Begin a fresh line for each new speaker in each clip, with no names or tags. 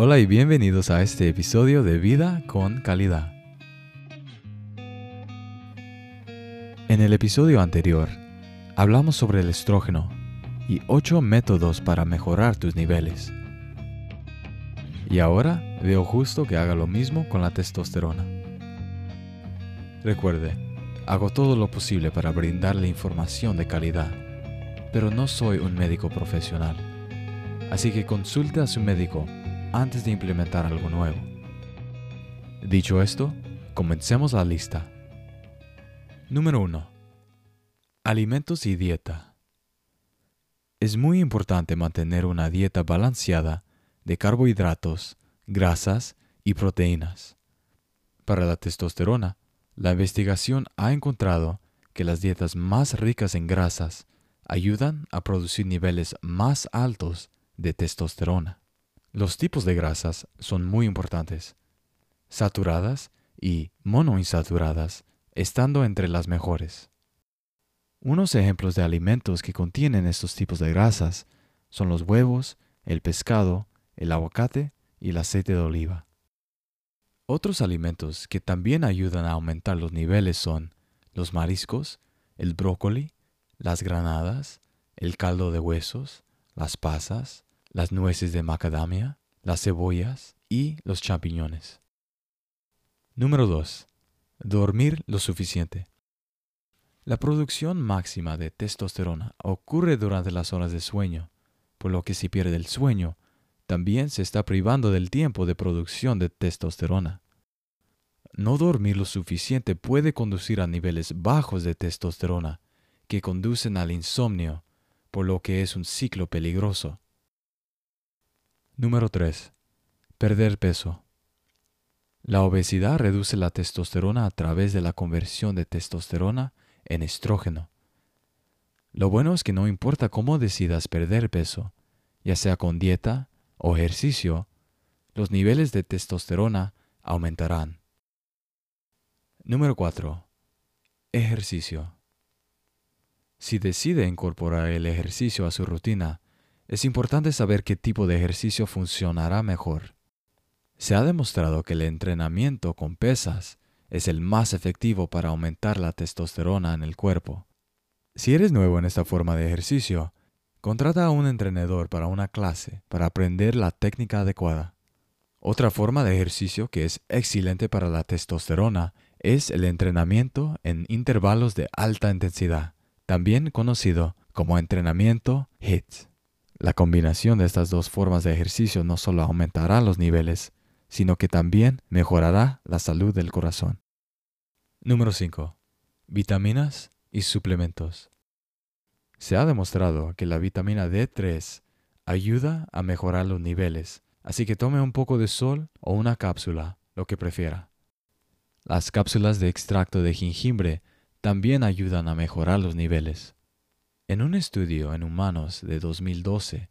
Hola y bienvenidos a este episodio de Vida con Calidad. En el episodio anterior, hablamos sobre el estrógeno y 8 métodos para mejorar tus niveles. Y ahora veo justo que haga lo mismo con la testosterona. Recuerde, hago todo lo posible para brindarle información de calidad, pero no soy un médico profesional. Así que consulte a su médico antes de implementar algo nuevo. Dicho esto, comencemos la lista. Número 1. Alimentos y dieta. Es muy importante mantener una dieta balanceada de carbohidratos, grasas y proteínas. Para la testosterona, la investigación ha encontrado que las dietas más ricas en grasas ayudan a producir niveles más altos de testosterona. Los tipos de grasas son muy importantes. Saturadas y monoinsaturadas, estando entre las mejores. Unos ejemplos de alimentos que contienen estos tipos de grasas son los huevos, el pescado, el aguacate y el aceite de oliva. Otros alimentos que también ayudan a aumentar los niveles son los mariscos, el brócoli, las granadas, el caldo de huesos, las pasas, las nueces de macadamia, las cebollas y los champiñones. Número 2. Dormir lo suficiente. La producción máxima de testosterona ocurre durante las horas de sueño, por lo que si pierde el sueño, también se está privando del tiempo de producción de testosterona. No dormir lo suficiente puede conducir a niveles bajos de testosterona, que conducen al insomnio, por lo que es un ciclo peligroso. Número 3. Perder peso. La obesidad reduce la testosterona a través de la conversión de testosterona en estrógeno. Lo bueno es que no importa cómo decidas perder peso, ya sea con dieta o ejercicio, los niveles de testosterona aumentarán. Número 4. Ejercicio. Si decide incorporar el ejercicio a su rutina, es importante saber qué tipo de ejercicio funcionará mejor. Se ha demostrado que el entrenamiento con pesas es el más efectivo para aumentar la testosterona en el cuerpo. Si eres nuevo en esta forma de ejercicio, contrata a un entrenador para una clase para aprender la técnica adecuada. Otra forma de ejercicio que es excelente para la testosterona es el entrenamiento en intervalos de alta intensidad, también conocido como entrenamiento HIIT. La combinación de estas dos formas de ejercicio no solo aumentará los niveles, sino que también mejorará la salud del corazón. Número 5. Vitaminas y suplementos. Se ha demostrado que la vitamina D3 ayuda a mejorar los niveles, así que tome un poco de sol o una cápsula, lo que prefiera. Las cápsulas de extracto de jengibre también ayudan a mejorar los niveles. En un estudio en humanos de 2012,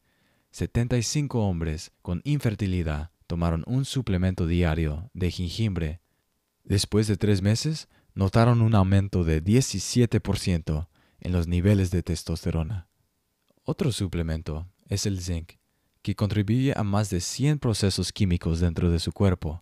75 hombres con infertilidad tomaron un suplemento diario de jengibre. Después de tres meses, notaron un aumento de 17% en los niveles de testosterona. Otro suplemento es el zinc, que contribuye a más de 100 procesos químicos dentro de su cuerpo.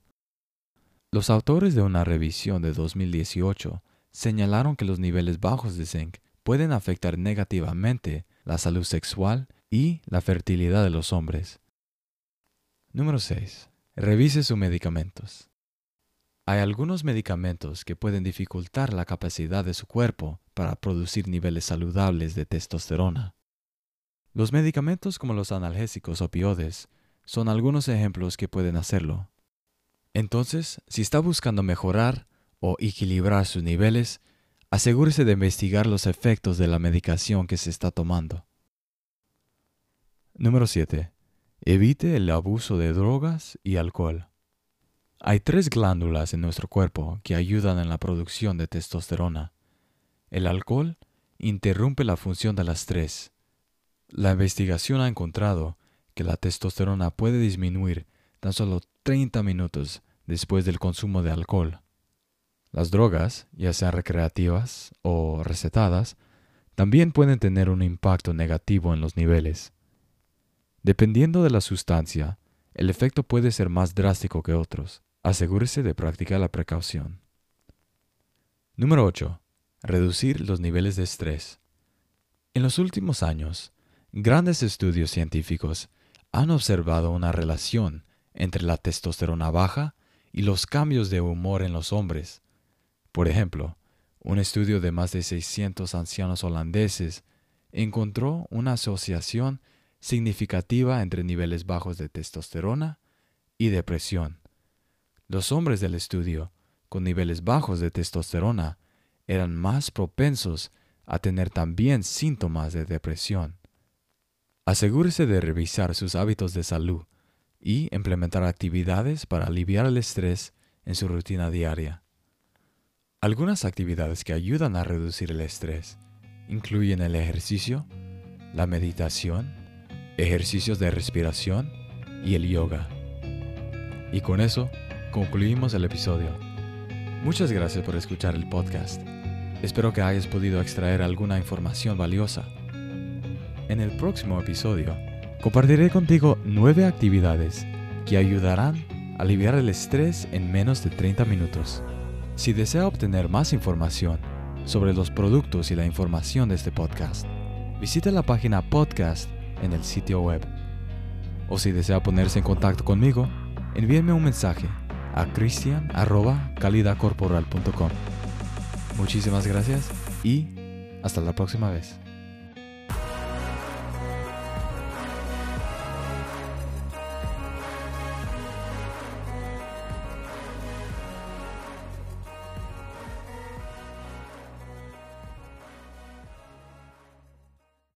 Los autores de una revisión de 2018 señalaron que los niveles bajos de zinc pueden afectar negativamente la salud sexual y la fertilidad de los hombres. Número 6. Revise sus medicamentos. Hay algunos medicamentos que pueden dificultar la capacidad de su cuerpo para producir niveles saludables de testosterona. Los medicamentos como los analgésicos opioides son algunos ejemplos que pueden hacerlo. Entonces, si está buscando mejorar o equilibrar sus niveles, asegúrese de investigar los efectos de la medicación que se está tomando. Número 7. Evite el abuso de drogas y alcohol. Hay tres glándulas en nuestro cuerpo que ayudan en la producción de testosterona. El alcohol interrumpe la función de las tres. La investigación ha encontrado que la testosterona puede disminuir tan solo 30 minutos después del consumo de alcohol. Las drogas, ya sean recreativas o recetadas, también pueden tener un impacto negativo en los niveles. Dependiendo de la sustancia, el efecto puede ser más drástico que otros. Asegúrese de practicar la precaución. Número 8. Reducir los niveles de estrés. En los últimos años, grandes estudios científicos han observado una relación entre la testosterona baja y los cambios de humor en los hombres. Por ejemplo, un estudio de más de 600 ancianos holandeses encontró una asociación significativa entre niveles bajos de testosterona y depresión. Los hombres del estudio con niveles bajos de testosterona eran más propensos a tener también síntomas de depresión. Asegúrese de revisar sus hábitos de salud y implementar actividades para aliviar el estrés en su rutina diaria. Algunas actividades que ayudan a reducir el estrés incluyen el ejercicio, la meditación, ejercicios de respiración y el yoga. Y con eso concluimos el episodio. Muchas gracias por escuchar el podcast. Espero que hayas podido extraer alguna información valiosa. En el próximo episodio compartiré contigo nueve actividades que ayudarán a aliviar el estrés en menos de 30 minutos. Si desea obtener más información sobre los productos y la información de este podcast, visita la página podcast en el sitio web. O si desea ponerse en contacto conmigo, envíenme un mensaje a cristian.calidacorporal.com. Muchísimas gracias y hasta la próxima vez.